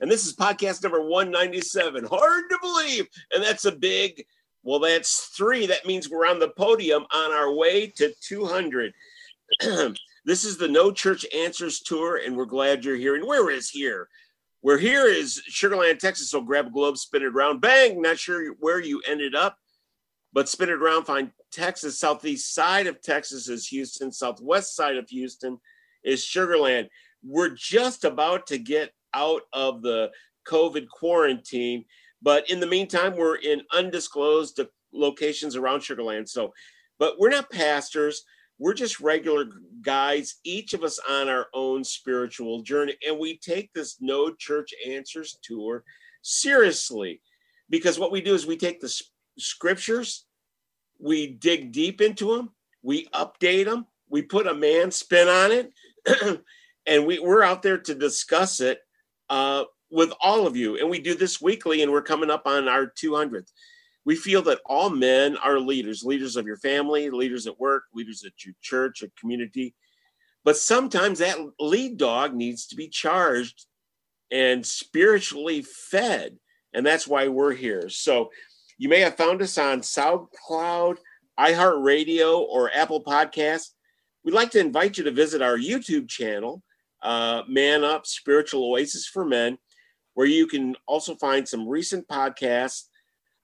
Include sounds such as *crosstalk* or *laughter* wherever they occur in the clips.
And this is podcast number 197. Hard to believe. And that's a big, well, that's three. That means we're on the podium on our way to 200. *clears throat* this is the No Church Answers Tour, and we're glad you're here. And where is here? Where here is Sugarland, Texas. So grab a globe, spin it around. Bang! Not sure where you ended up, but spin it around. Find Texas. Southeast side of Texas is Houston. Southwest side of Houston is Sugarland. We're just about to get out of the COVID quarantine, but in the meantime, we're in undisclosed locations around Sugarland. So, but we're not pastors. We're just regular guys, each of us on our own spiritual journey. And we take this No Church Answers tour seriously because what we do is we take the scriptures, we dig deep into them, we update them, we put a man spin on it, *clears throat* and we, we're out there to discuss it uh, with all of you. And we do this weekly, and we're coming up on our 200th. We feel that all men are leaders, leaders of your family, leaders at work, leaders at your church, a community. But sometimes that lead dog needs to be charged and spiritually fed. And that's why we're here. So you may have found us on SoundCloud, iHeartRadio, or Apple Podcasts. We'd like to invite you to visit our YouTube channel, uh, Man Up Spiritual Oasis for Men, where you can also find some recent podcasts,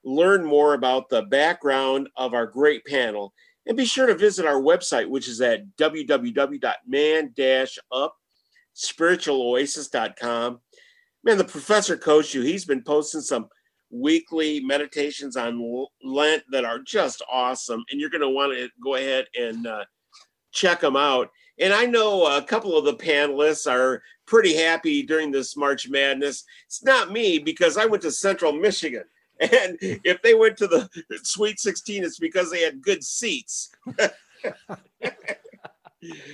learn more about the background of our great panel, and be sure to visit our website, which is at www.man-up-spiritualoasis.com. Man, the professor coached you. He's been posting some weekly meditations on Lent that are just awesome, and you're going to want to go ahead and uh, check them out. And I know a couple of the panelists are pretty happy during this March Madness. It's not me because I went to Central Michigan. *laughs* And if they went to the Sweet 16, it's because they had good seats. *laughs*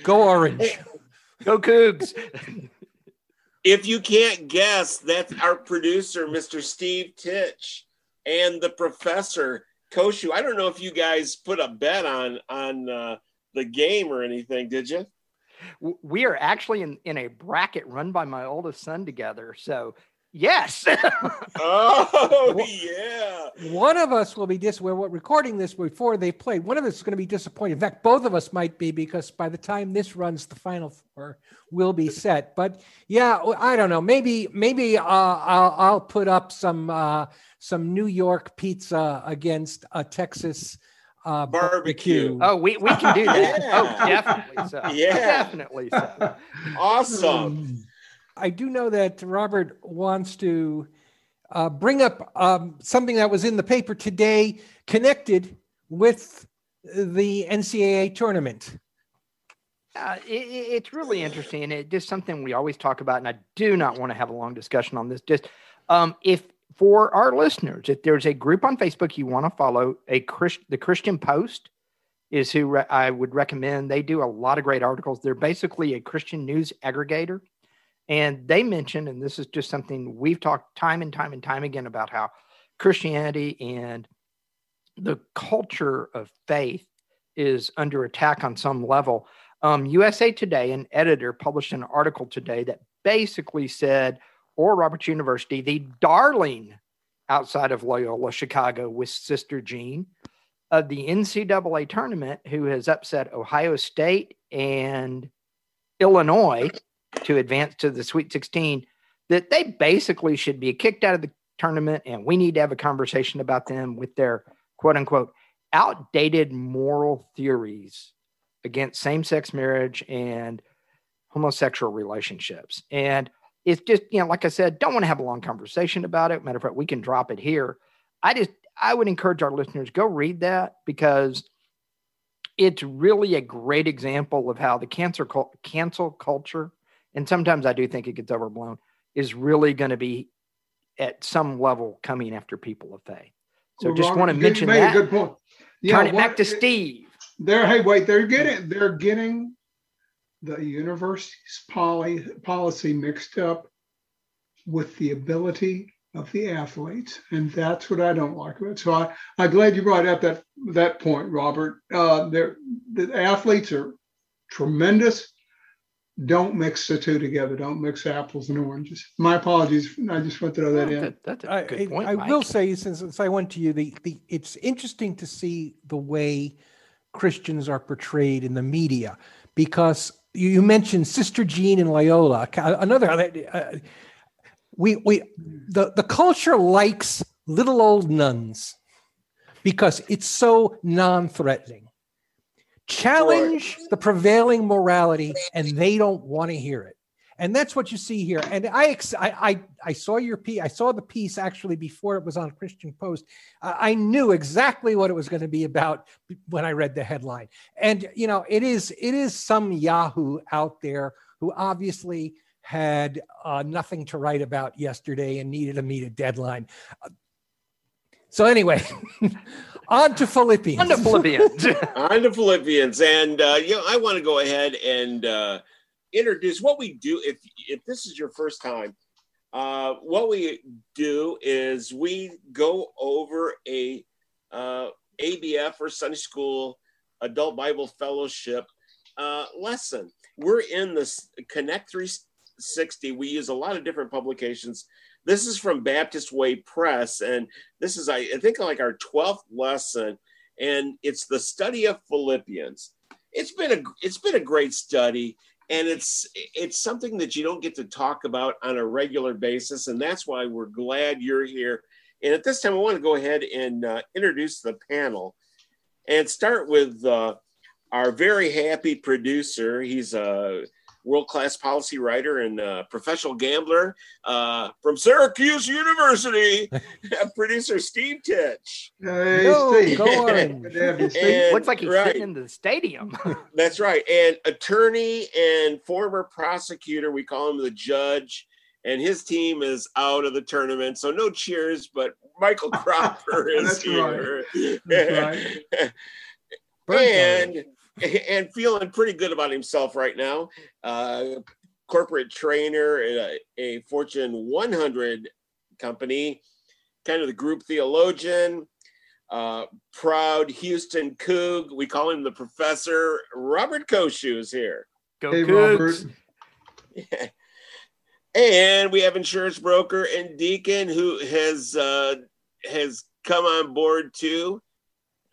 Go orange. *laughs* Go Cougs. If you can't guess, that's our producer, Mr. Steve Titch, and the professor, Koshu. I don't know if you guys put a bet on on uh, the game or anything, did you? We are actually in, in a bracket run by my oldest son together. So, yes. *laughs* Oh, yeah. One of us will be dis. We're recording this before they played. One of us is going to be disappointed. In fact, both of us might be because by the time this runs, the final four will be set. But yeah, I don't know. Maybe maybe uh, I'll, I'll put up some uh, some New York pizza against a Texas uh, Barbecue. oh, we, we can do that. *laughs* Yeah. Oh, definitely so. *laughs* Yeah. Definitely so. *laughs* Awesome. I do know that Robert wants to uh, bring up um, something that was in the paper today connected with the NCAA tournament. Uh, it, it- it's really interesting. It just something we always talk about, and I do not want to have a long discussion on this. Just um, if for our listeners, if there's a group on Facebook you want to follow, a Christ, the Christian Post is who re- I would recommend. They do a lot of great articles. They're basically a Christian news aggregator, and they mention, and this is just something we've talked time and time and time again about how Christianity and the culture of faith is under attack on some level. Um, USA Today, an editor, published an article today that basically said Oral Roberts University, the darling outside of Loyola Chicago with Sister Jean of the NCAA tournament, who has upset Ohio State and Illinois to advance to the Sweet 16, that they basically should be kicked out of the tournament. And we need to have a conversation about them with their quote unquote outdated moral theories against same sex marriage and homosexual relationships. And it's just, you know, like I said, don't want to have a long conversation about it. Matter of fact, we can drop it here. I just, I would encourage our listeners go read that because it's really a great example of how the cancer cancel culture, and sometimes I do think it gets overblown, is really going to be at some level coming after people of faith. So Well, just Robert, want to you mention made that. a good point. Yeah, Turn it back to Steve. They're hey, wait, they're getting they're getting the university's poly, policy mixed up with the ability of the athletes, and that's what I don't like about it. So I, I'm glad you brought up that that point, Robert. Uh, the athletes are tremendous. Don't mix the two together. Don't mix apples and oranges. My apologies. I just want to throw that in. That- that's a I, good I- point. I Mike. will say, since, since I went to you, the, the it's interesting to see the way Christians are portrayed in the media because you, you mentioned Sister Jean and Loyola. Another, uh, we we the the culture likes little old nuns because it's so non-threatening. Challenge the prevailing morality, and they don't want to hear it and that's what you see here. And I, ex- I, I, I saw your piece. I saw the piece actually before it was on Christian Post. I I knew exactly what it was going to be about when I read the headline. And you know, it is, it is some Yahoo out there who obviously had uh, nothing to write about yesterday and needed to meet a deadline. Uh, So anyway, *laughs* on to Philippians. On to Philippians. *laughs* on to Philippians, and uh, you know, I want to go ahead and uh, introduce what we do. If if this is your first time, uh, what we do is we go over a uh, ABF or Sunday School Adult Bible Fellowship uh, lesson. We're in this Connect 360. We use a lot of different publications. This is from Baptist Way Press, and this is, I, think, like our 12th lesson, and it's the study of Philippians. It's been a it's been a great study, and it's it's something that you don't get to talk about on a regular basis, and that's why we're glad you're here. And at this time, I want to go ahead and uh, introduce the panel, and start with uh, our very happy producer. He's a world class policy writer and uh, professional gambler uh, from Syracuse University, *laughs* producer Steve Titch. Hey, Go, Steve. go *laughs* on. Good to have you, Steve. And- Looks like he's right. sitting in the stadium. *laughs* That's right. And attorney and former prosecutor, we call him the judge, and his team is out of the tournament. So no cheers, but Michael Cropper is That's here. That's Burnt and *laughs* and feeling pretty good about himself right now. Uh, corporate trainer at a, a Fortune 100 company, kind of the group theologian, uh, proud Houston Coug. We call him the professor. Robert Koshu is here. Go Hey, Cougs. Robert. *laughs* And we have insurance broker and Deacon who has uh, has come on board too.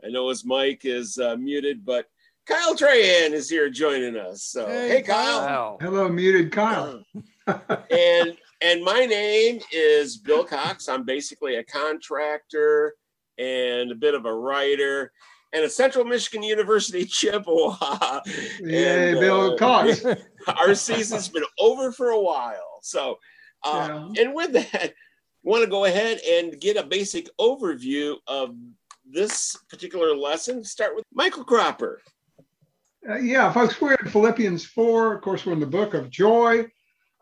I know his mic is uh, muted, but Kyle Trahan is here joining us. So Hey, hey, Kyle. Wow. Hello, muted Kyle. and and my name is Bill Cox. I'm basically a contractor and a bit of a writer and a Central Michigan University *laughs* Chippewa. Yay, And, Bill uh, Cox. *laughs* Our season's been over for a while. So, uh, and with that, want to go ahead and get a basic overview of this particular lesson. Start with Michael Cropper. Uh, yeah, folks, we're in Philippians 4. Of course, we're in the book of joy,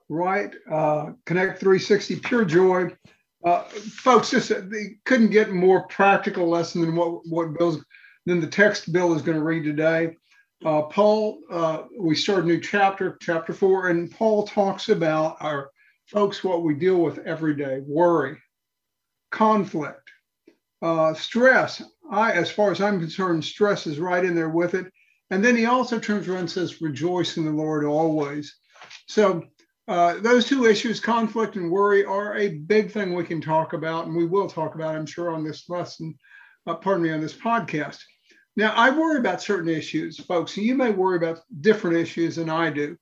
right? Uh, Connect 360, pure joy. Uh, folks, this they couldn't get more practical lesson than what, what Bill's than the text Bill is going to read today. Uh, Paul, uh, we start a new chapter, chapter four, and Paul talks about our folks, what we deal with every day worry, conflict, uh, stress. I, as far as I'm concerned, stress is right in there with it. And then he also turns around and says, rejoice in the Lord always. So uh, those two issues, conflict and worry, are a big thing we can talk about, and we will talk about, I'm sure, on this lesson, uh, pardon me, on this podcast. Now, I worry about certain issues, folks. and You may worry about different issues than I do.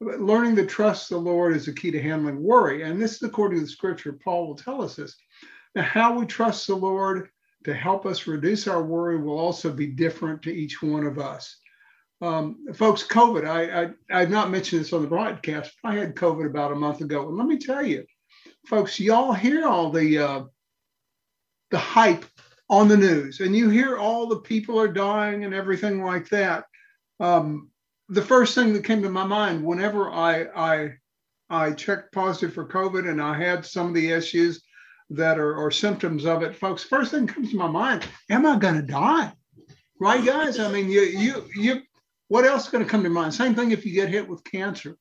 But learning to trust the Lord is the key to handling worry. And this is according to the scripture. Paul will tell us this. Now, how we trust the Lord to help us reduce our worry will also be different to each one of us. Um, folks, COVID, I, I, I've not mentioned this on the broadcast. I had COVID about a month ago. And let me tell you, folks, y'all hear all the, uh, the hype on the news and you hear all the people are dying and everything like that. Um, the first thing that came to my mind whenever I, I, I checked positive for COVID and I had some of the issues that are or symptoms of it, folks, first thing comes to my mind, am I going to die? Right, guys? I mean, you, you, you, what else is going to come to mind? Same thing if you get hit with cancer.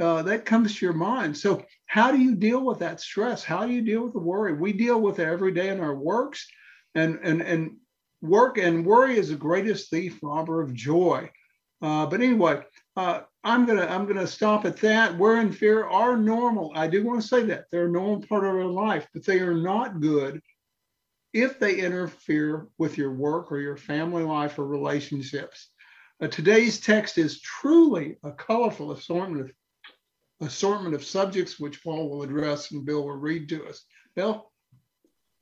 Uh, that comes to your mind. So, how do you deal with that stress? How do you deal with the worry? We deal with it every day in our works, and and and work and worry is the greatest thief robber of joy. Uh, but anyway, uh, I'm gonna I'm gonna stop at that. We're in fear are normal. I do want to say that they're a normal part of our life, but they are not good if they interfere with your work or your family life or relationships. Uh, today's text is truly a colorful assortment of assortment of subjects which Paul will address and Bill will read to us. Bill.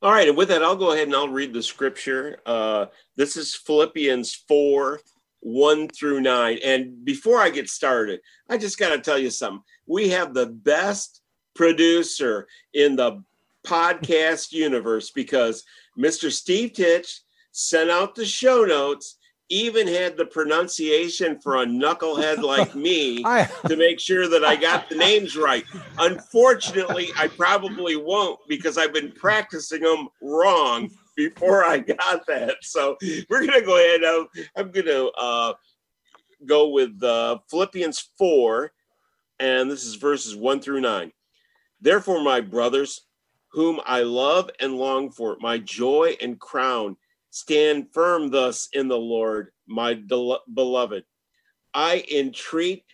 All right, and with that, I'll go ahead and I'll read the scripture. Uh, this is Philippians 4 1 through 9. And before I get started, I just got to tell you something. We have the best producer in the podcast *laughs* universe because Mr. Steve Titch sent out the show notes even had the pronunciation for a knucklehead *laughs* like me I, to make sure that I got the names right. Unfortunately, I probably won't because I've been practicing them wrong before I got that. So we're going to go ahead. I'm, I'm going to uh, go with uh, Philippians 4, and this is verses 1 through 9. Therefore, my brothers, whom I love and long for, my joy and crown, Stand firm thus in the Lord, my del- beloved. I entreat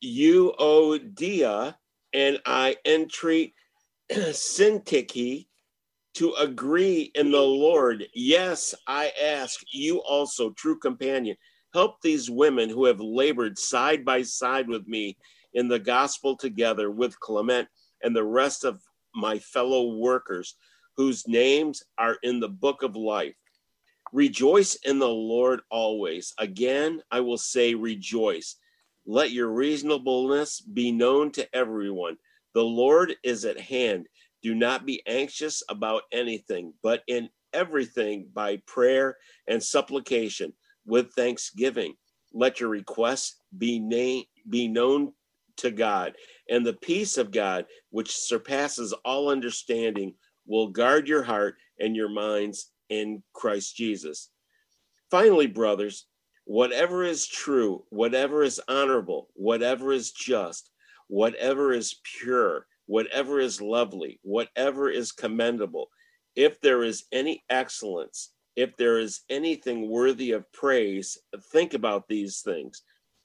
you, Euodia, and I entreat *clears throat* Syntyche to agree in the Lord. Yes, I ask you also, true companion, help these women who have labored side by side with me in the gospel together with Clement and the rest of my fellow workers whose names are in the book of life. Rejoice in the Lord always. Again, I will say, rejoice. Let your reasonableness be known to everyone. The Lord is at hand. Do not be anxious about anything, but in everything by prayer and supplication with thanksgiving. Let your requests be, be known to God, and the peace of God, which surpasses all understanding, will guard your heart and your minds in Christ Jesus. Finally, brothers, whatever is true, whatever is honorable, whatever is just, whatever is pure, whatever is lovely, whatever is commendable, if there is any excellence, if there is anything worthy of praise, think about these things.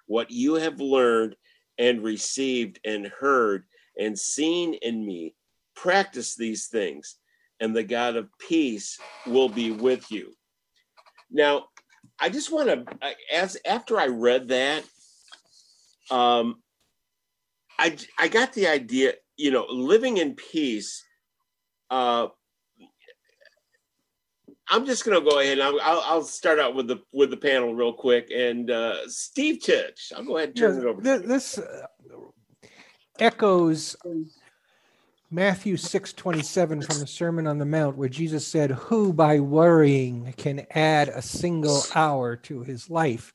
What you have learned and received and heard and seen in me, practice these things and the God of peace will be with you. Now, I just want to, as after I read that, um, I I got the idea, you know, living in peace. Uh, I'm just going to go ahead and I'll, I'll, start out with the with the panel real quick. And uh, Steve Titch, I'll go ahead and turn yeah, it over. This uh, echoes Matthew 6 27 from the Sermon on the Mount, where Jesus said, Who by worrying can add a single hour to his life?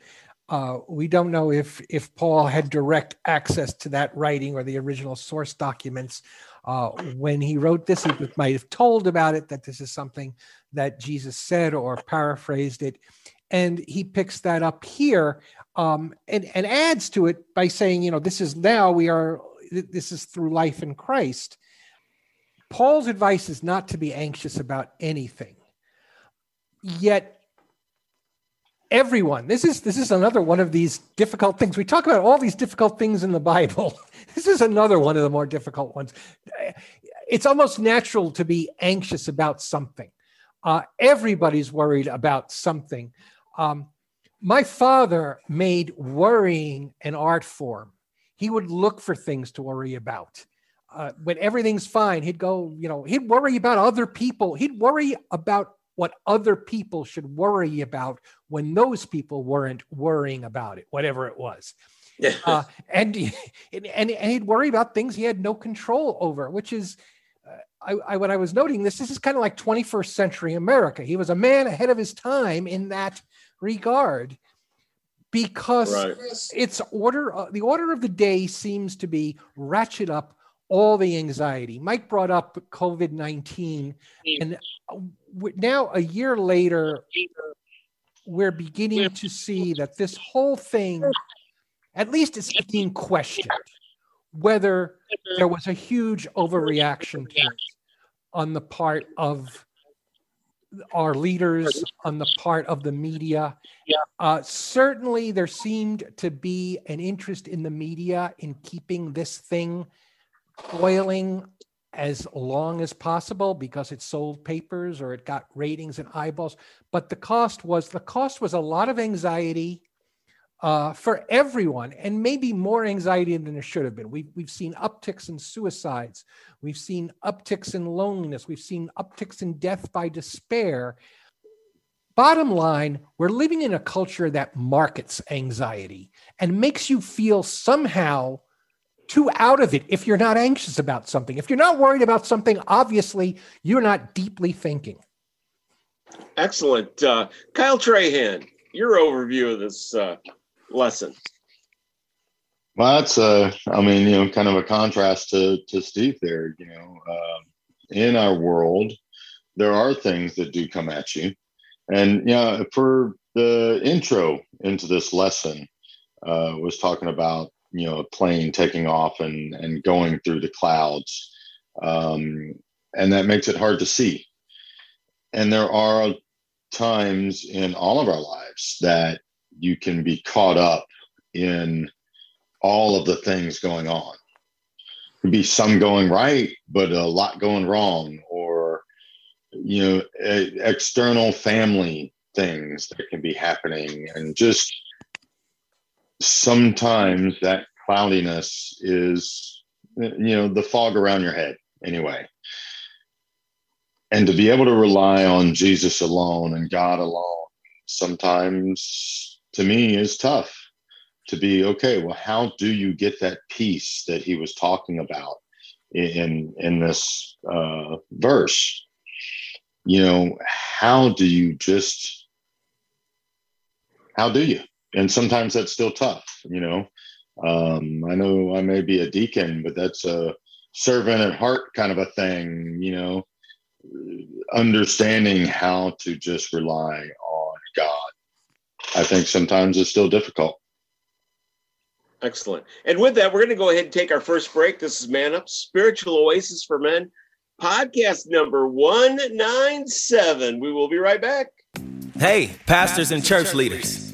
Uh, we don't know if, if Paul had direct access to that writing or the original source documents. Uh, when he wrote this, he might have told about it that this is something that Jesus said or paraphrased it. And he picks that up here um, and, and adds to it by saying, you know, this is now we are, this is through life in Christ. Paul's advice is not to be anxious about anything. Yet everyone, this is this is another one of these difficult things. We talk about all these difficult things in the Bible. *laughs* This is another one of the more difficult ones. It's almost natural to be anxious about something. Uh, everybody's worried about something. Um, my father made worrying an art form. He would look for things to worry about uh, when everything's fine, he'd go, you know, he'd worry about other people. He'd worry about what other people should worry about when those people weren't worrying about it, whatever it was. Yeah. Uh, and, and, and he'd worry about things he had no control over, which is, uh, I, I, when I was noting this, this is kind of like 21st century America. He was a man ahead of his time in that regard because right. it's order, uh, the order of the day seems to be ratchet up all the anxiety. Mike brought up COVID 19, and now a year later, we're beginning to see that this whole thing, at least it's being questioned whether there was a huge overreaction to it on the part of our leaders, on the part of the media. Uh, certainly, there seemed to be an interest in the media in keeping this thing boiling as long as possible because it sold papers or it got ratings and eyeballs. But the cost was the cost was a lot of anxiety uh, for everyone, and maybe more anxiety than there should have been. We've, we've seen upticks in suicides, we've seen upticks in loneliness, we've seen upticks in death by despair. Bottom line, we're living in a culture that markets anxiety and makes you feel somehow too out of it if you're not anxious about something. If you're not worried about something, obviously you're not deeply thinking. Excellent. Uh, Kyle Trahan, your overview of this uh, lesson. Well, that's uh, I mean, you know, kind of a contrast to to Steve there. You know, uh, in our world, there are things that do come at you, and yeah, you know, for the intro into this lesson, uh, was talking about you know a plane taking off and and going through the clouds. Um, and that makes it hard to see. And there are times in all of our lives that you can be caught up in all of the things going on. Could be some going right but a lot going wrong or you know external family things that can be happening and just sometimes that cloudiness is you know the fog around your head anyway. And to be able to rely on jesus alone and god alone sometimes to me is tough. To be okay well how do you get that peace that he was talking about in in this uh, verse? You know how do you just how do you and sometimes that's still tough you know? Um, i know i may be a deacon but that's a servant at heart kind of a thing you know? Understanding how to just rely on god i think sometimes it's still difficult. Excellent. And with that we're going to go ahead and take our first break. This is man up spiritual oasis for men podcast number 197 we will be right back. Hey pastors and church leaders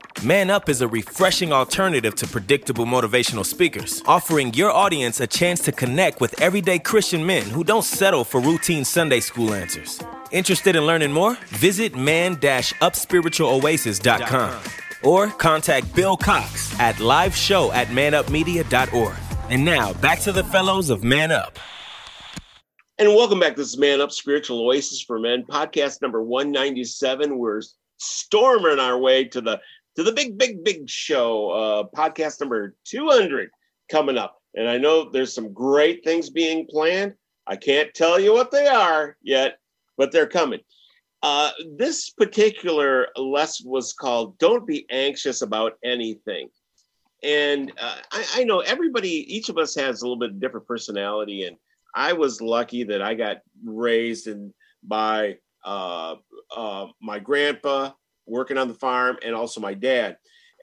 Man Up is a refreshing alternative to predictable motivational speakers, offering your audience a chance to connect with everyday Christian men who don't settle for routine Sunday school answers. Interested in learning more? Visit man-upspiritualoasis.com or contact Bill Cox at live show at manupmedia.org. And now, back to the fellows of Man Up. And welcome back. This is Man Up Spiritual Oasis for Men, podcast number 197. We're storming our way to the to the big, big, big show, uh, podcast number 200 coming up. And I know there's some great things being planned. I can't tell you what they are yet, but they're coming. Uh, this particular lesson was called Don't Be Anxious About Anything. And uh, I, I know everybody, each of us has a little bit of different personality. And I was lucky that I got raised in, by uh, uh, my grandpa working on the farm and also my dad.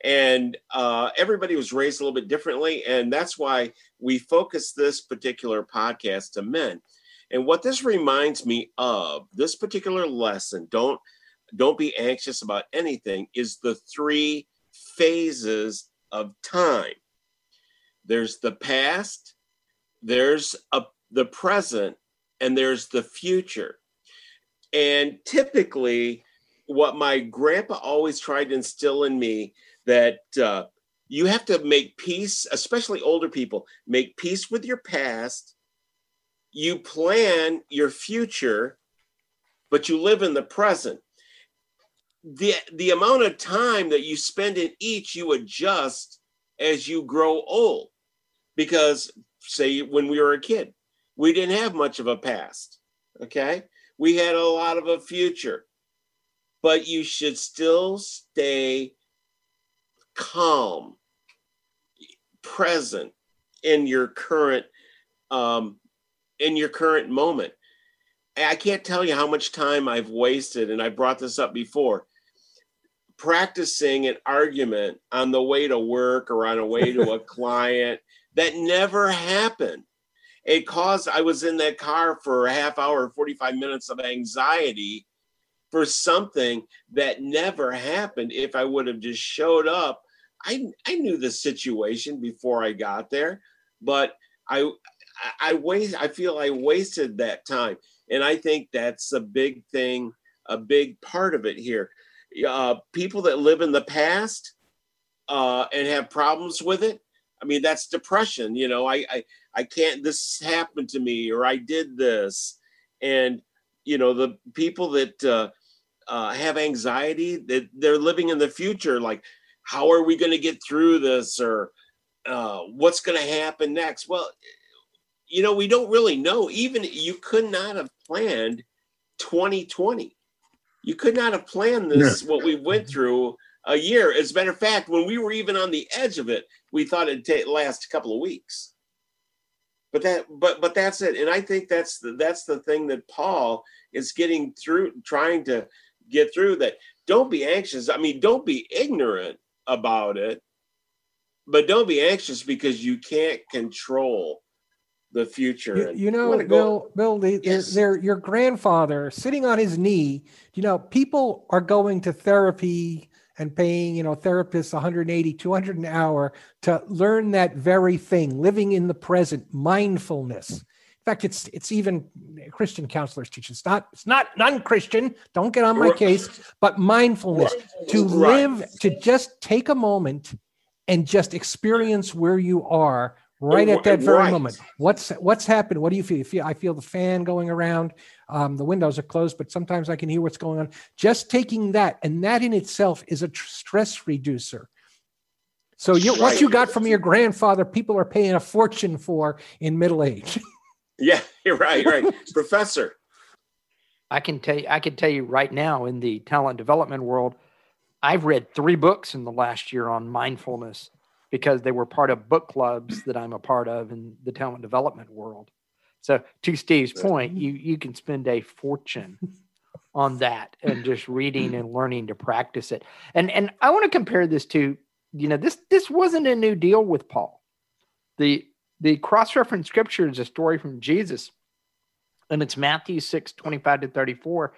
And uh, everybody was raised a little bit differently and that's why we focus this particular podcast to men. And what this reminds me of this particular lesson don't don't be anxious about anything is the three phases of time. There's the past there's a, the present and there's the future. And typically what my grandpa always tried to instill in me that uh, you have to make peace, especially older people, make peace with your past. You plan your future, but you live in the present. the the amount of time that you spend in each you adjust as you grow old because say when we were a kid we didn't have much of a past okay we had a lot of a future but you should still stay calm present in your current um in your current moment I can't tell you how much time I've wasted, and I brought this up before, practicing an argument on the way to work or on a way to a *laughs* client that never happened. It caused, I was in that car for a half hour, 45 minutes of anxiety for something that never happened if I would have just showed up. I, I knew the situation before I got there, but I I waste I feel I wasted that time. And I think that's a big thing, a big part of it here. Uh, people that live in the past uh, and have problems with it, I mean, that's depression. You know, I, I, I can't, this happened to me or I did this. And, you know, the people that uh, uh, have anxiety, that they're living in the future, like, how are we going to get through this or uh, what's going to happen next? Well, you know, we don't really know. Even you could not have planned 2020. You could not have planned this, what we went through a year. As a matter of fact, when we were even on the edge of it, we thought it'd take, last a couple of weeks. But that, but but that's it. And I think that's the that's the thing that Paul is getting through, trying to get through. That don't be anxious. I mean, don't be ignorant about it, but don't be anxious because you can't control the future. You, you know, Bill, Bill, they, yes. your grandfather sitting on his knee. You know, people are going to therapy and paying, you know, therapists 180, 200 an hour to learn that very thing, living in the present, mindfulness. In fact, it's it's even Christian counselors teach. It's not it's not non-Christian. Don't get on my case, but mindfulness to live to just take a moment and just experience where you are right at that very right. moment. What's what's happened? What do you feel? You feel I feel the fan going around. Um, the windows are closed, but sometimes I can hear what's going on. Just taking that, and that in itself is a tr- stress reducer. So you, right. what you got from your grandfather, people are paying a fortune for in middle age. *laughs* yeah, *laughs* you're right, right, *laughs* Professor. I can tell you, I can tell you right now in the talent development world, I've read three books in the last year on mindfulness because they were part of book clubs that I'm a part of in the talent development world. So to Steve's point, you you can spend a fortune on that and just reading and learning to practice it. And and I want to compare this to, you know, this this wasn't a new deal with Paul. The the cross-reference scripture is a story from Jesus, and it's Matthew 6, 25 to 34.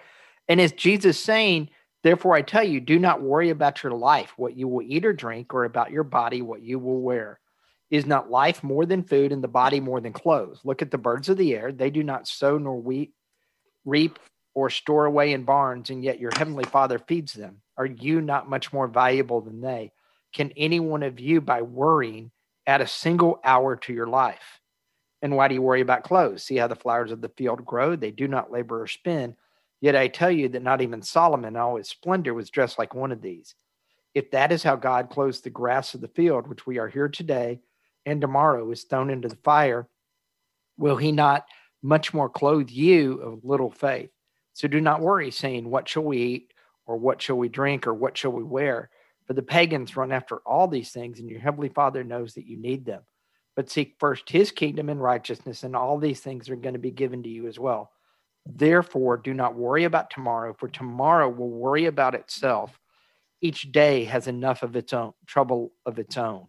And it's Jesus saying, Therefore, I tell you, do not worry about your life, what you will eat or drink, or about your body, what you will wear. Is not life more than food, and the body more than clothes? Look at the birds of the air; they do not sow nor weep, reap or store away in barns, and yet your heavenly Father feeds them. Are you not much more valuable than they? Can any one of you, by worrying, add a single hour to your life? And why do you worry about clothes? See how the flowers of the field grow; they do not labor or spin. Yet I tell you that not even Solomon in all his splendor was dressed like one of these. If that is how God clothes the grass of the field, which we are here today and tomorrow is thrown into the fire, will he not much more clothe you of little faith? So do not worry, saying, What shall we eat, or what shall we drink, or what shall we wear? For the pagans run after all these things, and your heavenly Father knows that you need them. But seek first his kingdom and righteousness, and all these things are going to be given to you as well. Therefore, do not worry about tomorrow, for tomorrow will worry about itself. Each day has enough of its own trouble of its own.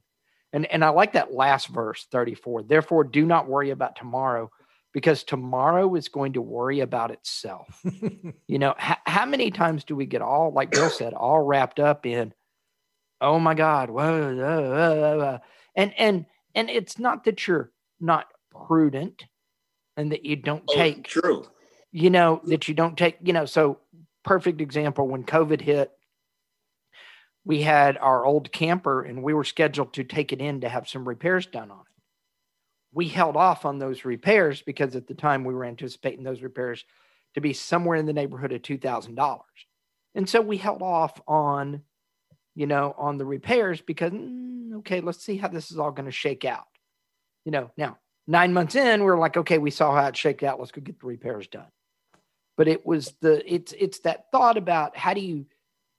And, and I like that last verse, 34. Therefore, do not worry about tomorrow, because tomorrow is going to worry about itself. *laughs* you know, h- how many times do we get all, like Bill said, all wrapped up in, oh my God, whoa, whoa, whoa, whoa. and and and it's not that you're not prudent and that you don't oh, take oh, true you know, that you don't take, you know, so perfect example when COVID hit, we had our old camper and we were scheduled to take it in to have some repairs done on it. We held off on those repairs because at the time we were anticipating those repairs to be somewhere in the neighborhood of $2,000. And so we held off on, you know, on the repairs because, mm, okay, let's see how this is all going to shake out. You know, now nine months in, we're like, okay, we saw how it shaked out. Let's go get the repairs done. But it was the, it's, it's that thought about how do you,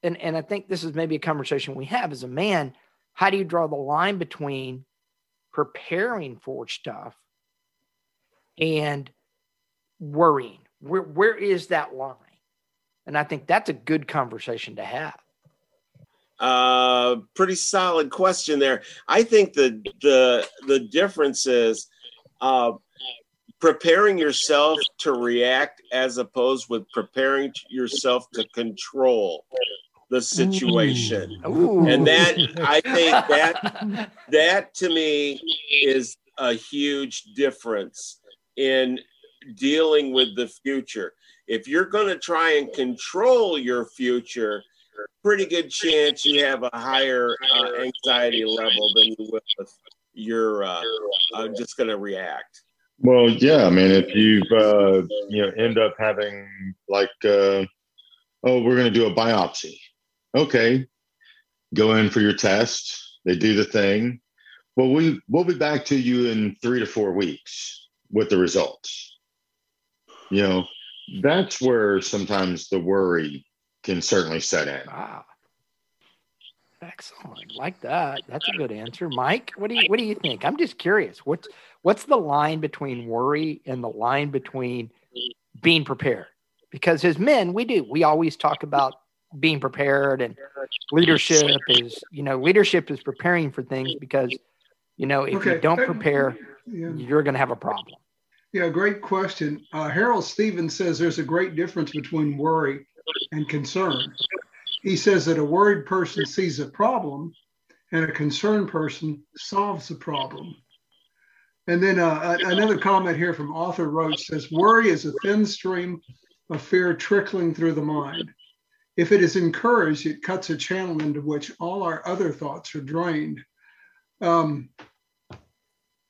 and, and I think this is maybe a conversation we have as a man. How do you draw the line between preparing for stuff and worrying? Where, where is that line? And I think that's a good conversation to have. Uh, pretty solid question there. I think the the the difference is uh, preparing yourself to react as opposed with preparing yourself to control the situation. Ooh. And that I think that *laughs* that to me is a huge difference in dealing with the future. If you're going to try and control your future, pretty good chance you have a higher uh, anxiety level than you if you're uh, uh, just going to react. Well, yeah. I mean, if you uh, you know end up having like, uh, oh, we're going to do a biopsy. Okay, go in for your test. They do the thing. Well, we we'll be back to you in three to four weeks with the results. You know, that's where sometimes the worry can certainly set in. Wow. Excellent. Like that. That's a good answer. Mike, what do you what do you think? I'm just curious. What's what's the line between worry and the line between being prepared? Because as men, we do. We always talk about being prepared and leadership is, you know, leadership is preparing for things because, you know, if you don't prepare, Yeah. you're going to have a problem. Yeah, great question. Uh, Harold Stevens says there's a great difference between worry and concern. He says that a worried person sees a problem and a concerned person solves the problem. And then uh, another comment here from Arthur Roche says worry is a thin stream of fear trickling through the mind. If it is encouraged, it cuts a channel into which all our other thoughts are drained. Um,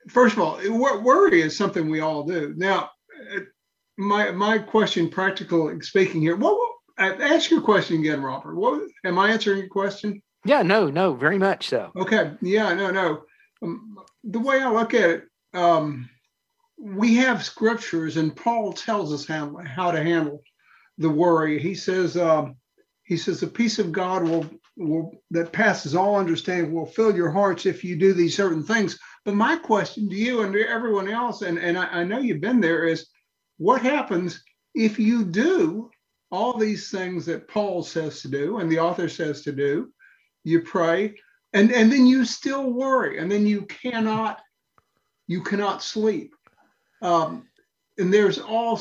first of all, wor- worry is something we all do. Now, uh, my my question, practical speaking here. What? Ask your question again, Robert. What am I answering your question? Yeah, no, no, very much so. Okay. Yeah. No. No. Um, the way I look at it, um, we have scriptures, and Paul tells us how how to handle the worry. He says. Um, he says the peace of God will will that passes all understanding will fill your hearts if you do these certain things. But my question to you and to everyone else, and, and I, I know you've been there, is what happens if you do all these things that Paul says to do and the author says to do? You pray, and, and then you still worry, and then you cannot you cannot sleep. Um, and there's all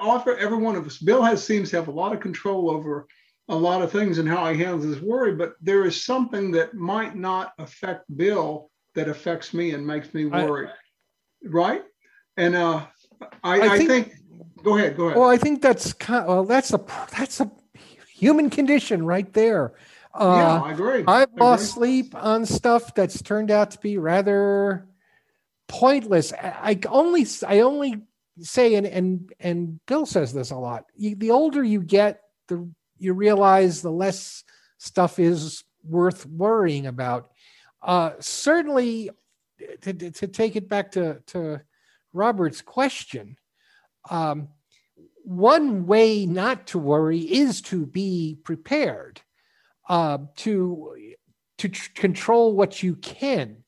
all for every one of us. Bill has seems to have a lot of control over a lot of things and how he handles his worry, but there is something that might not affect Bill that affects me and makes me I- worry. right? And uh I, I I, think- think, go ahead, go ahead. Well, I think that's kind well, that's a that's a human condition right there. yeah, Uh, I agree. I've I lost agree. sleep on stuff that's turned out to be rather pointless. I I only I only say and and and Bill says this a lot. You, the older you get, the you realize the less stuff is worth worrying about. Uh, certainly, to, to to take it back to to Robert's question, um, one way not to worry is to be prepared uh, to to tr- control what you can.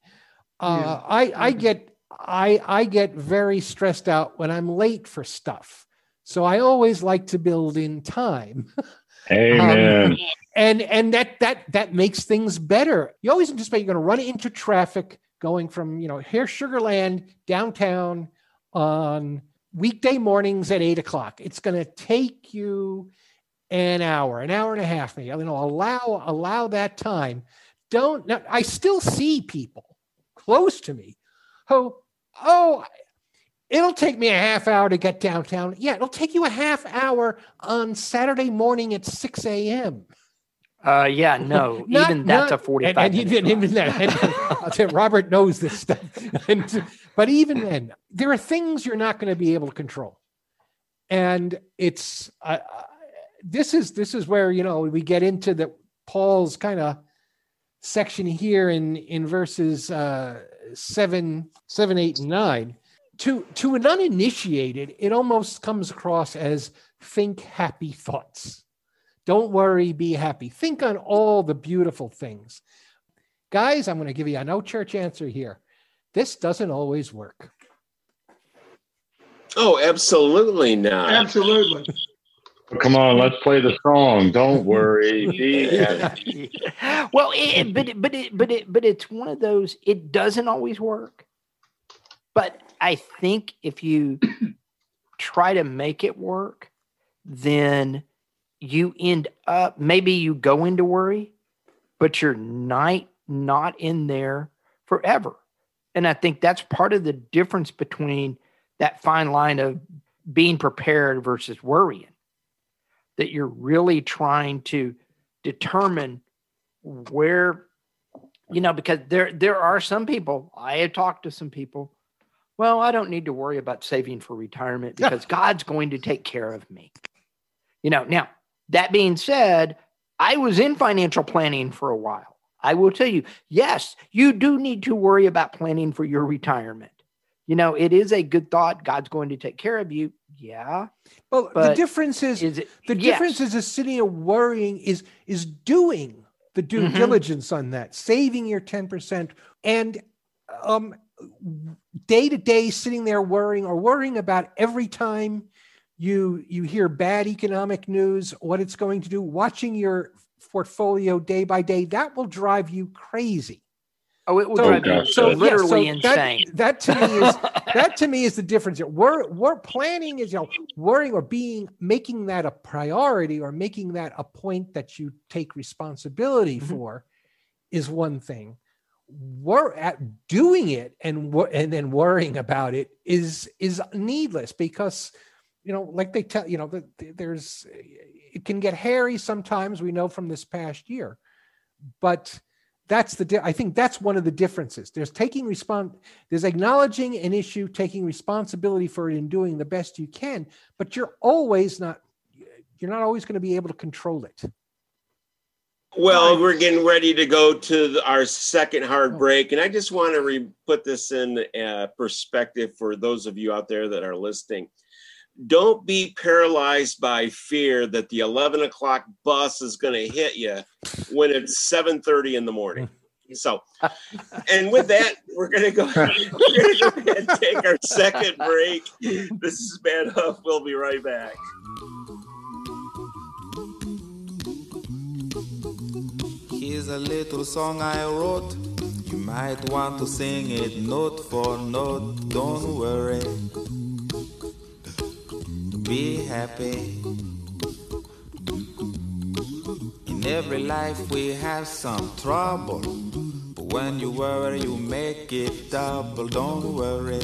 Uh, I I get I I get very stressed out when I'm late for stuff. So I always like to build in time, *laughs* Amen. and and that that that makes things better. You always anticipate you're going to run into traffic going from you know here Sugarland downtown on weekday mornings at eight o'clock. It's going to take you an hour, an hour and a half, maybe. You know, allow allow that time. Don't. Now, I still see people close to me who, oh, it'll take me a half hour to get downtown. Yeah, it'll take you a half hour on Saturday morning at six a.m. Uh, yeah, no, *laughs* Not- even that's not- a 45 and, and minute even, that and I'll tell you, robert knows this stuff *laughs* And- but even then there are things you're not going to be able to control and it's uh, this is this is where you know we get into the Paul's kind of section here in in verses uh, seven, seven, eight, and nine. To to an uninitiated, it almost comes across as think happy thoughts. Don't worry, be happy. Think on all the beautiful things. Guys, I'm going to give you a no church answer here. This doesn't always work. Oh, absolutely not. Absolutely. Come on, let's play the song. Don't worry. Be *laughs* well, it, but it, but it, but it, but it's one of those. It doesn't always work. But I think if you try to make it work, then you end up maybe you go into worry, but you're not not in there forever. And I think that's part of the difference between that fine line of being prepared versus worrying that you're really trying to determine where you know because there there are some people i have talked to some people well i don't need to worry about saving for retirement *laughs* because god's going to take care of me you know now that being said i was in financial planning for a while i will tell you yes you do need to worry about planning for your retirement you know it is a good thought god's going to take care of you yeah well, but the difference is, is it- the yes. difference is is sitting here worrying is is doing the due Mhm. diligence on that, saving your ten percent, and um, day to day sitting there worrying or worrying about every time you you hear bad economic news, what it's going to do, watching your portfolio day by day, that will drive you crazy. oh it will So- drive you So yeah, literally insane That, to me is *laughs* that to me is the difference. We're we're planning is you know worrying or being making that a priority or making that a point that you take responsibility Mhm. for is one thing. We're at doing it and and then worrying about it is is needless because you know like they tell you know that there's it can get hairy sometimes we know from this past year. But that's the di- i think that's one of the differences. There's taking respon there's acknowledging an issue taking responsibility for it and doing the best you can but you're always not you're not always going to be able to control it. Well, we're getting ready to go to the, our second hard break, and I just want to re- put this in uh, perspective for those of you out there that are listening. Don't be paralyzed by fear that the 11 o'clock bus is going to hit you when it's 7:30 in the morning. Hmm. So, and with that, we're going to go. We're going to go ahead and take our second break. This is Man Up. We'll be right back. Here's a little song I wrote. You might want to sing it note for note. Don't worry. Be happy. In every life we have some trouble. But when you worry, you make it double. Don't worry.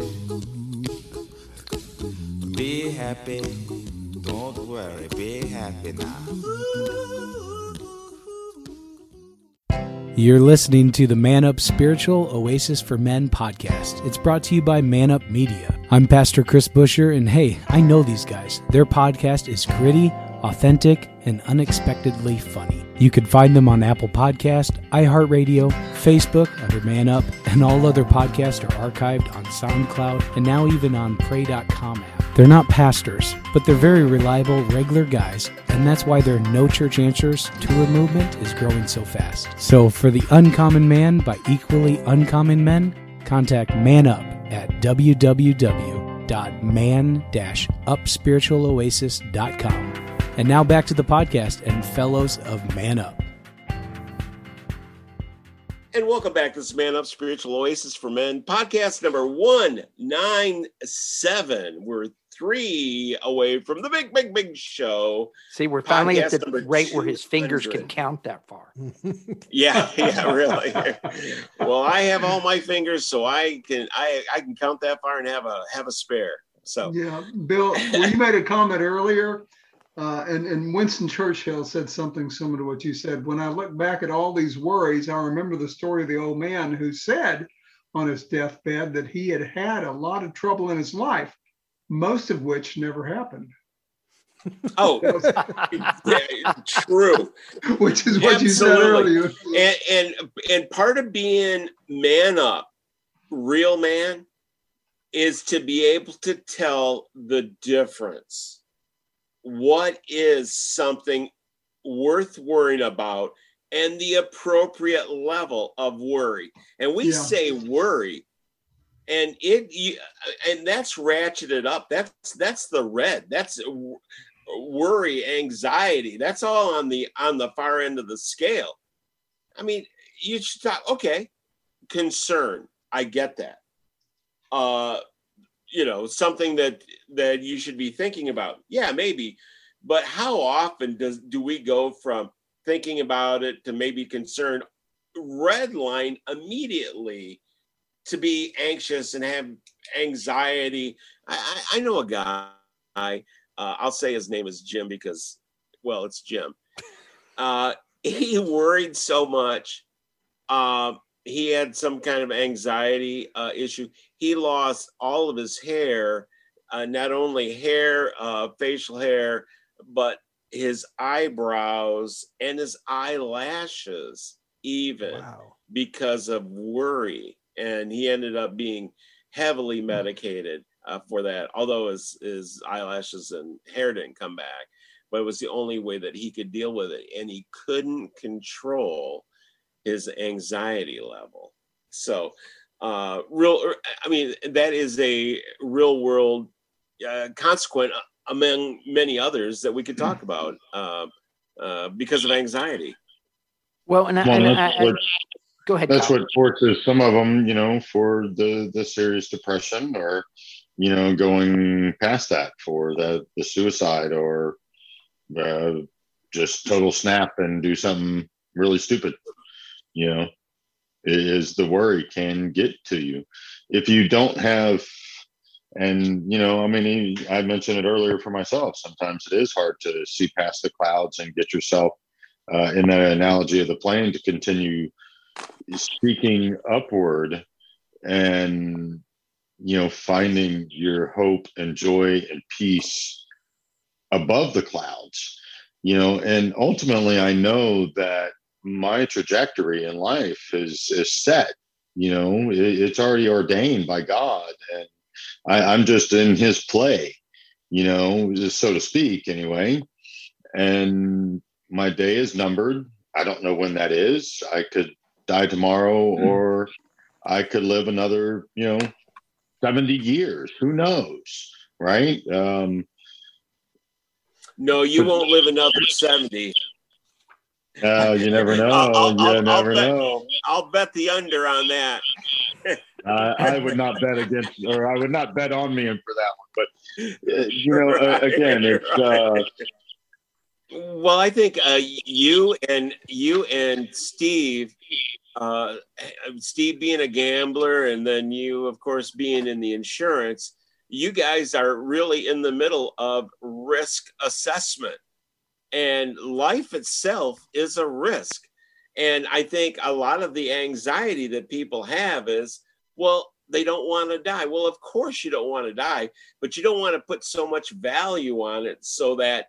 Be happy. Don't worry. Be happy now. You're listening to the Man Up Spiritual Oasis for Men podcast. It's brought to you by Man Up Media. I'm Pastor Chris Busher, and hey, I know these guys. Their podcast is gritty, authentic, and unexpectedly funny. You can find them on Apple Podcast, iHeartRadio, Facebook under Man Up, and all other podcasts are archived on SoundCloud and now even on Pray.com app. They're not pastors, but they're very reliable, regular guys, and that's why their No Church Answers tour movement is growing so fast. So for the Uncommon Man by Equally Uncommon Men, contact Man Up at www.man-upspiritualoasis.com. And now back to the podcast and fellows of Man Up. And welcome back to this Man Up Spiritual Oasis for Men podcast number 197. We're three away from the big, big, big show. see we're finally at the number rate where his fingers can count that far *laughs* Yeah, yeah, really. well, I have all my fingers, so I can I I can count that far and have a have a spare. So Yeah, Bill, well, you made a comment earlier, uh, and, and Winston Churchill said something similar to what you said. When I look back at all these worries, I remember the story of the old man who said on his deathbed that he had had a lot of trouble in his life, most of which never happened. Oh, *laughs* yeah, true. *laughs* Which is what you said earlier. And, and and part of being man up, real man, is to be able to tell the difference. What is something worth worrying about and the appropriate level of worry? And we Yeah. say worry, and it you, and that's ratcheted up. That's that's the red. That's worry, anxiety. That's all on the on the far end of the scale. I mean, you should talk. Okay, concern. I get that. Uh, you know, something that that you should be thinking about. Yeah, maybe. But how often does do we go from thinking about it to maybe concerned, red line immediately to be anxious and have anxiety? I, I, I know a guy. Uh, I'll say his name is Jim because, well, it's Jim. *laughs* Uh, he worried so much. Uh, he had some kind of anxiety uh, issue. He lost all of his hair, uh, not only hair, uh, facial hair, but his eyebrows and his eyelashes, even because of worry. And he ended up being heavily medicated uh, for that, although his, his eyelashes and hair didn't come back. But it was the only way that he could deal with it. And he couldn't control his anxiety level. So, uh, real, I mean, that is a real world uh, consequent among many others that we could talk about uh, uh, because of anxiety. Well, and, I, Well, and that's I, I- what- go ahead. That's Kyle. what forces some of them, you know, for the the serious depression or, you know, going past that for the the suicide or uh, just total snap and do something really stupid. You know, is the worry can get to you if you don't have. And you know, I mean, I mentioned it earlier for myself. Sometimes it is hard to see past the clouds and get yourself uh, in that analogy of the plane to continue speaking upward and you know finding your hope and joy and peace above the clouds you know and ultimately i know that my trajectory in life is is set you know it, it's already ordained by god and I, i'm just in his play you know so to speak anyway. And my day is numbered. I don't know when that is. I could die tomorrow or I could live another, you know, 70 years. Who knows? Right. Um, No, you won't live another 70. uh, you never *laughs* know. I'll- I'll- you I'll- never bet- know. I'll bet the under on that. *laughs* Uh, I would not bet against, or I would not bet on me for that one. But, uh, you *laughs* know, uh, again, it's, uh, Well, I think uh, you and you and Steve, uh, Steve being a gambler, and then you, of course, being in the insurance, you guys are really in the middle of risk assessment, and life itself is a risk. And I think a lot of the anxiety that people have is, well, they don't want to die. Well, of course you don't want to die, but you don't want to put so much value on it so that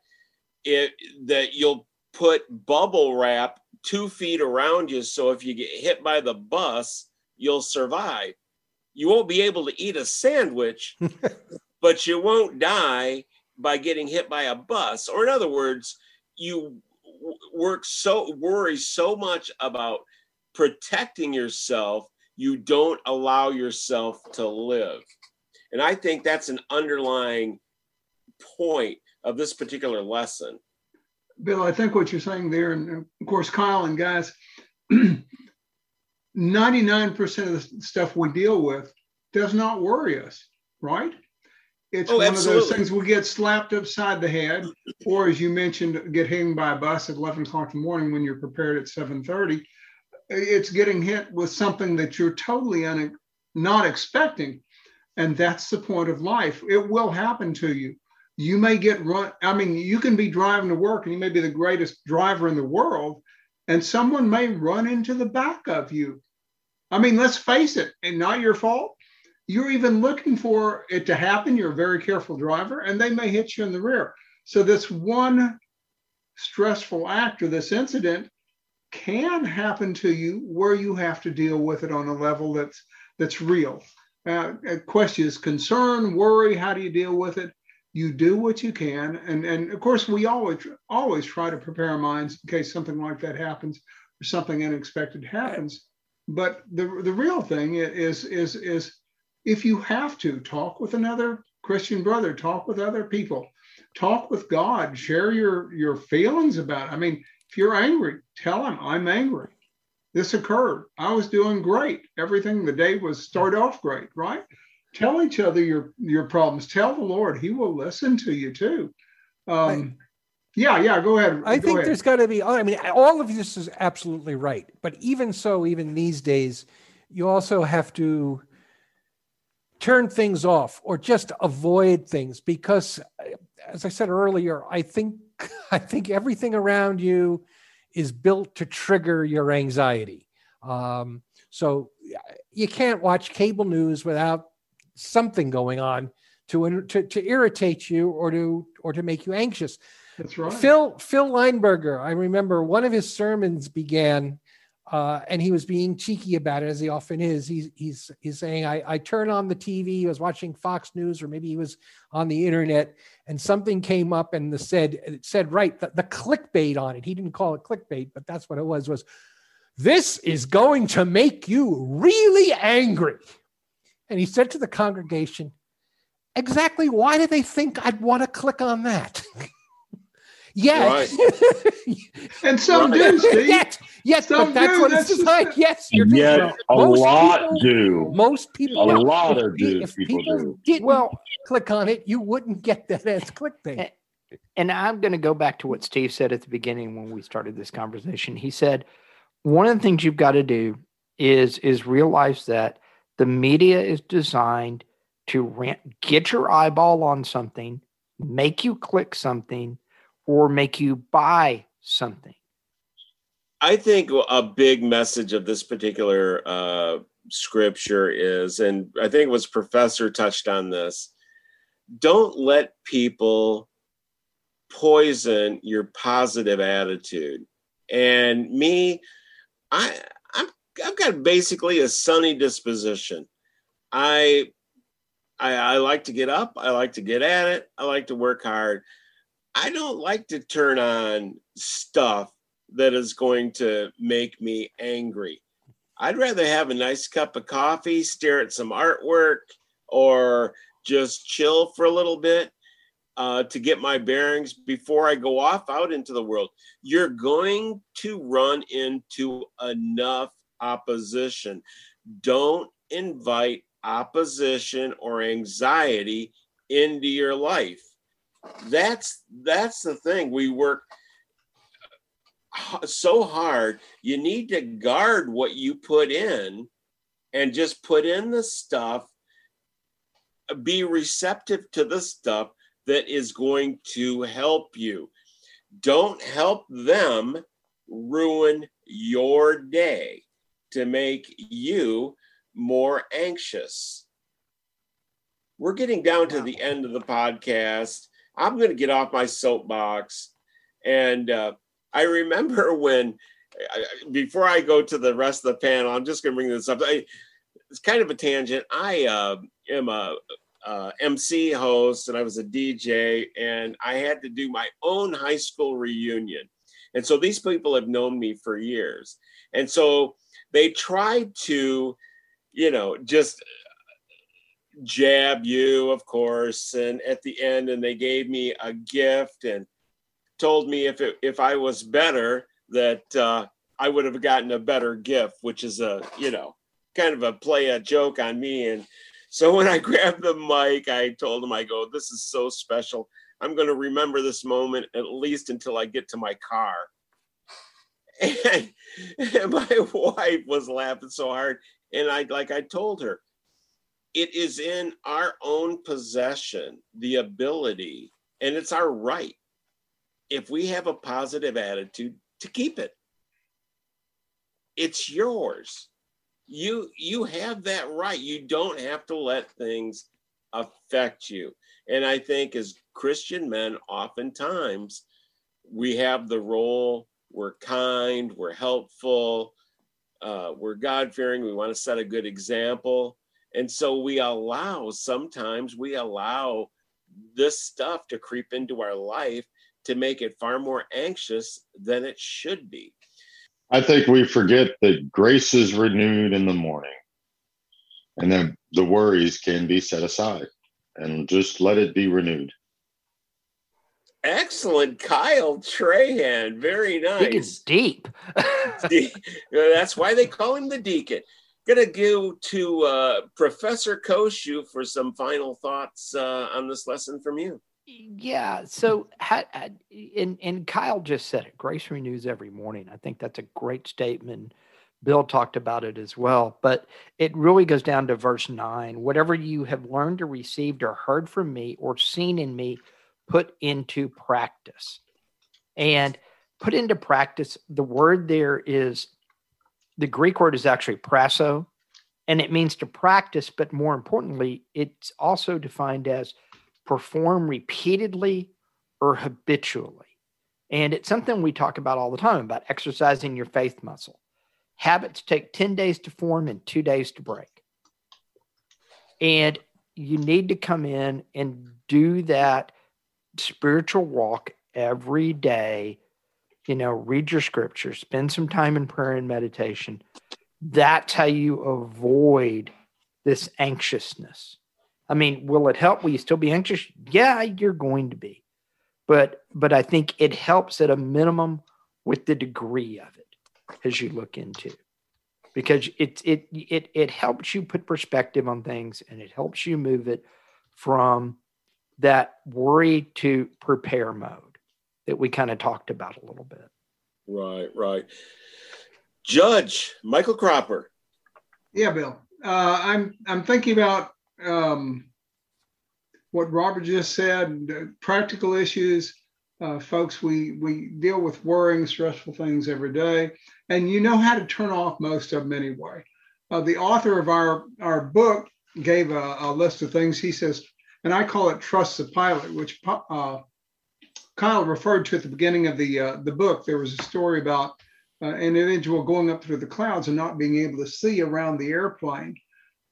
it that you'll put bubble wrap two feet around you. So if you get hit by the bus you'll survive. You won't be able to eat a sandwich *laughs* but you won't die by getting hit by a bus. Or in other words you work so worry so much about protecting yourself you don't allow yourself to live. And i think that's an underlying point of this particular lesson. Bill, I think what you're saying there, and of course, Kyle and guys, *clears throat* 99% of the stuff we deal with does not worry us, right? It's Oh, one of those things we get slapped upside the head, or as you mentioned, get hit by a bus at 11 o'clock in the morning when you're prepared at 7:30. It's getting hit with something that you're totally un- not expecting, and that's the point of life. It will happen to you. You may get run. I mean, you can be driving to work, and you may be the greatest driver in the world, and someone may run into the back of you. I mean, let's face it, and not your fault. You're even looking for it to happen. You're a very careful driver, and they may hit you in the rear. So this one stressful act or this incident can happen to you where you have to deal with it on a level that's that's real. Uh, question is concern, worry. How do you deal with it? You do what you can, and and of course we always always try to prepare our minds in case something like that happens or something unexpected happens. But the the real thing is is is if you have to talk with another Christian brother, talk with other people, talk with God, share your your feelings about. It. I mean, if you're angry, tell him I'm angry. This occurred. I was doing great. Everything the day was start off great, right? Tell each other your your problems. Tell the Lord. He will listen to you too. Um, yeah, yeah. Go ahead. I go think ahead. there's got to be. I mean, all of this is absolutely right. But even so, even these days, you also have to turn things off or just avoid things because, as I said earlier, I think *laughs* I think everything around you is built to trigger your anxiety. Um, so you can't watch cable news without something going on to, to to irritate you or to or to make you anxious. That's right. Phil Phil Lineberger, I remember one of his sermons began, uh, and he was being cheeky about it as he often is. He's he's he's saying, I, I turn on the TV, he was watching Fox News, or maybe he was on the internet, and something came up and the said it said right the, the clickbait on it. He didn't call it clickbait, but that's what it was. Was this is going to make you really angry? And he said to the congregation, exactly why do they think I'd want to click on that? *laughs* yes. *laughs* and some Right. do, Steve. yes, yes, Some but that's do. what That's it's just designed. it. Yes, you're Yet right. a Most lot people- do. Most people, A no, lot of pe- do- If people people do. didn't Well- click on it, you wouldn't get that as clickbait. and I'm going to go back to what Steve said at the beginning when we started this conversation. He said one of the things you've got to do is is realize that the media is designed to rant, get your eyeball on something, make you click something, or make you buy something. I think a big message of this particular uh, scripture is, and I think it was Professor touched on this don't let people poison your positive attitude. And me, I, I've got basically a sunny disposition. I, I, I like to get up. I like to get at it. I like to work hard. I don't like to turn on stuff that is going to make me angry. I'd rather have a nice cup of coffee, stare at some artwork, or just chill for a little bit uh, to get my bearings before I go off out into the world. You're going to run into enough opposition. Don't invite opposition or anxiety into your life. That's that's the thing. We work so hard. You need to guard what you put in and just put in the stuff be receptive to the stuff that is going to help you. Don't help them ruin your day to make you more anxious. We're getting down to the end of the podcast. I'm going to get off my soapbox. And uh, I remember *laughs* when, before I go to the rest of the panel, I'm just going to bring this up. I, it's kind of a tangent. I uh, am a MC host and I was a DJ, and I had to do my own high school reunion. And so these people have known me for years. And so they tried to, you know, just jab you, of course. And at the end, and they gave me a gift and told me if it, if I was better, that uh, I would have gotten a better gift, which is a, you know, kind of a play a joke on me. And so *laughs* when I grabbed the mic, I told him, I go, this is so special. I'm going to remember this moment at least until I get to my car. And, *laughs* and my wife was laughing so hard. And I, like I told her, it is in our own possession, the ability, and it's our right, if we have a positive attitude, to keep it. It's yours you you have that right you don't have to let things affect you. And I think as Christian men, oftentimes we have the role, we're kind, we're helpful, uh, we're God fearing, we want to set a good example. And so we allow, sometimes we allow this stuff to creep into our life to make it far more anxious than it should be. I think we forget that grace is renewed in the morning and then the worries can be set aside and just let it be renewed. Excellent, Kyle Trahan. Very nice. deep. *laughs* That's why they call him the deacon. Gonna go to uh, Professor Koshu for some final thoughts uh, on this lesson from you. Yeah. So, and and Kyle just said it. Grace renews every morning. I think that's a great statement. Bill talked about it as well, but it really goes down to verse nine. Whatever you have learned or received or heard from me or seen in me, put into practice. And put into practice, the word there is the Greek word is actually prasso, and it means to practice, but more importantly, it's also defined as perform repeatedly or habitually. And it's something we talk about all the time about exercising your faith muscle. Habits take 10 days to form and two days to break. And you need to come in and do that spiritual walk every day. You know, read your scripture, spend some time in prayer and meditation. That's how you avoid this anxiousness. I mean, will it help? Will you still be anxious? Yeah, you're going to be. But but I think it helps at a minimum with the degree of it as you look into. Because it it it it helps you put perspective on things and it helps you move it from that worry to prepare mode that we kind of talked about a little bit. Right, right. Judge Michael Cropper. Yeah, Bill. Uh, I'm I'm thinking about um, what Robert just said, practical issues. Uh, folks, we, we deal with worrying, stressful things every day, and you know how to turn off most of them anyway. Uh, the author of our, our book gave a, a, list of things. He says, and I call it Trust the Pilot, which uh, Kyle referred to at the beginning of the, uh, the book. There was a story about uh, an individual going up through the clouds and not being able to see around the airplane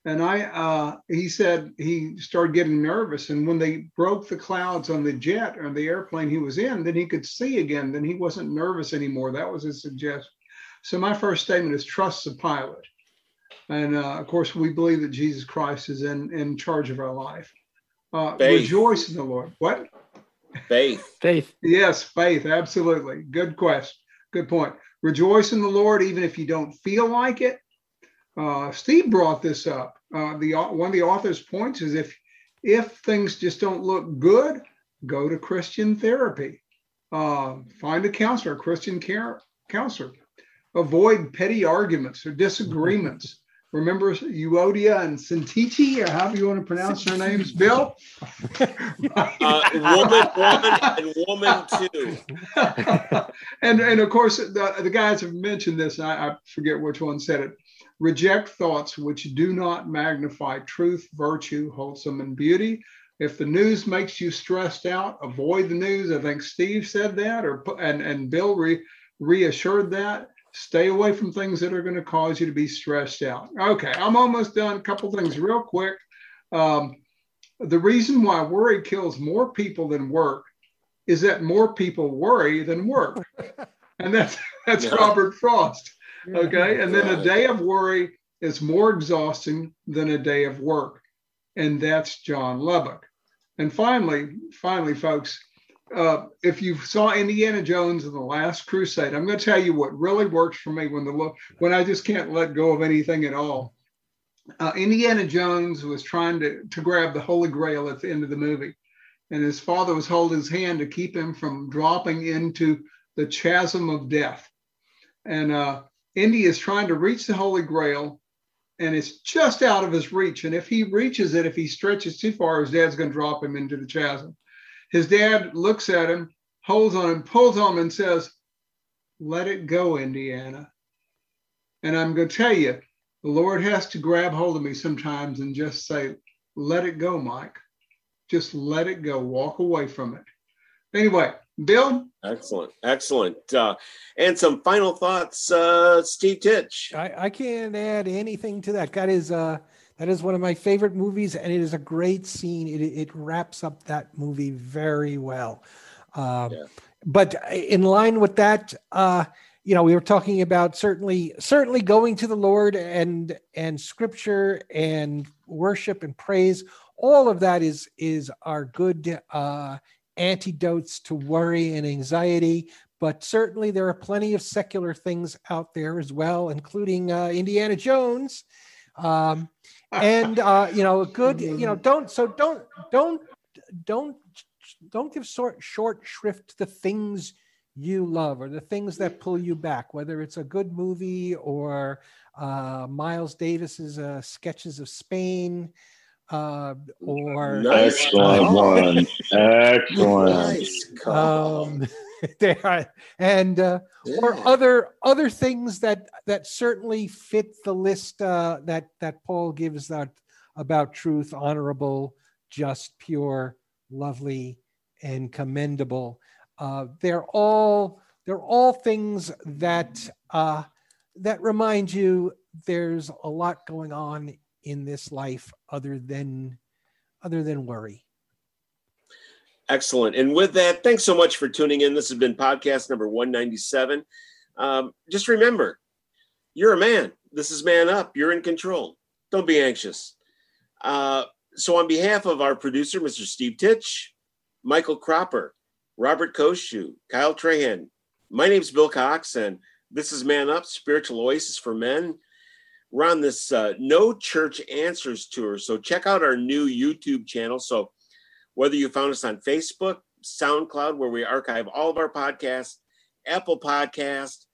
and I, uh, he said he started getting nervous. And when they broke the clouds on the jet or the airplane he was in, then he could see again. Then he wasn't nervous anymore. That was his suggestion. So my first statement is trust the pilot. And uh, of course, we believe that Jesus Christ is in, in charge of our life. Uh, rejoice in the Lord. What? Faith. *laughs* faith. Yes, faith. Absolutely. Good question. Good point. Rejoice in the Lord, even if you don't feel like it uh, Steve brought this up. Uh, the one of the author's points is if if things just don't look good, go to Christian therapy. Uh, find a counselor, a Christian care counselor. Avoid petty arguments or disagreements. *laughs* Remember Euodia and Syntyche, or however you want to pronounce their names, Bill? uh, woman, woman, and woman too. *laughs* and and of course, the, the guys have mentioned this. I, I forget which one said it Reject thoughts which do not magnify truth, virtue, wholesome, and beauty. If the news makes you stressed out, avoid the news. I think Steve said that, or and and Bill re, reassured that. Stay away from things that are going to cause you to be stressed out. Okay, I'm almost done. A couple things real quick. Um, the reason why worry kills more people than work is that more people worry than work, *laughs* and that's that's yeah. Robert Frost. Okay. And then a day of worry is more exhausting than a day of work. And that's John Lubbock. And finally, finally, folks, uh, if you saw Indiana Jones in the Last Crusade, I'm going to tell you what really works for me when the when I just can't let go of anything at all. Uh, Indiana Jones was trying to to grab the Holy Grail at the end of the movie, and his father was holding his hand to keep him from dropping into the chasm of death. And uh, Indy is trying to reach the Holy Grail and it's just out of his reach. And if he reaches it, if he stretches too far, his dad's going to drop him into the chasm. His dad looks at him, holds on him, pulls on him, and says, Let it go, Indiana. And I'm going to tell you, the Lord has to grab hold of me sometimes and just say, let it go, Mike. Just let it go. Walk away from it. Anyway, Bill. Excellent, excellent. Uh, and some final thoughts, uh, Steve Titch. I, I can't add anything to that. That is uh, that is one of my favorite movies, and it is a great scene. It, it wraps up that movie very well. Um, yeah. But in line with that, uh, you know, we were talking about certainly certainly going to the Lord and and Scripture and worship and praise. All of that is is our good uh, antidotes to worry and anxiety. But certainly there are plenty of secular things out there as well, including uh, Indiana Jones. Um, and uh, you know, a good. You know, don't so don't don't don't don't give short short shrift to the things you love or the things that pull you back, whether it's a good movie or uh, Miles Davis's uh, sketches of Spain uh, or excellent *laughs* one, excellent. *laughs* Nice. Um, *laughs* they are, and uh, yeah. or other other things that that certainly fit the list uh, that that Paul gives that about truth, honorable, just, pure, lovely, and commendable. Uh, they're all they're all things that uh, that remind you there's a lot going on in this life other than other than worry. Excellent. And with that, thanks so much for tuning in. This has been podcast number 197. Um, just remember, you're a man. This is Man Up. You're in control. Don't be anxious. Uh, so, on behalf of our producer, Mr. Steve Titch, Michael Cropper, Robert Koshu, Kyle Trahan, my name's Bill Cox, and this is Man Up, Spiritual Oasis for Men. We're on this uh, No Church Answers tour. So, check out our new YouTube channel. So, whether you found us on Facebook, SoundCloud, where we archive all of our podcasts, Apple Podcast,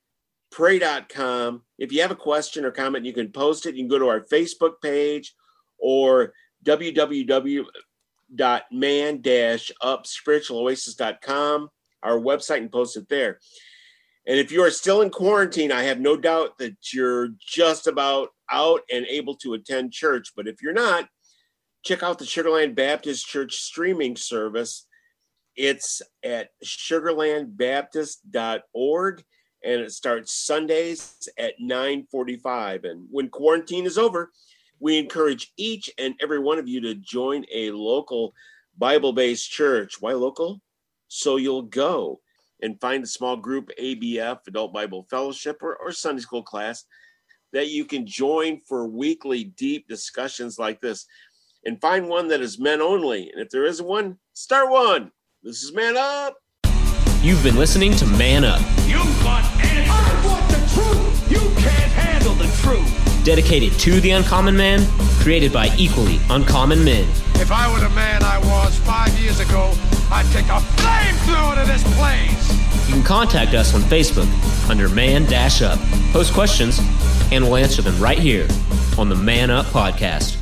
pray.com. If you have a question or comment, you can post it. You can go to our Facebook page or www.man-upspiritualoasis.com, our website, and post it there. And if you are still in quarantine, I have no doubt that you're just about out and able to attend church. But if you're not, check out the Sugarland Baptist Church streaming service. It's at sugarlandbaptist.org and it starts Sundays at 9:45 and when quarantine is over, we encourage each and every one of you to join a local Bible-based church. Why local? So you'll go and find a small group ABF, Adult Bible Fellowship or, or Sunday school class that you can join for weekly deep discussions like this and find one that is men only. And if there isn't one, start one. This is Man Up. You've been listening to Man Up. You want answers. I want the truth. You can't handle the truth. Dedicated to the uncommon man, created by equally uncommon men. If I were the man I was five years ago, I'd take a flamethrower to this place. You can contact us on Facebook under Man Dash Up. Post questions, and we'll answer them right here on the Man Up Podcast.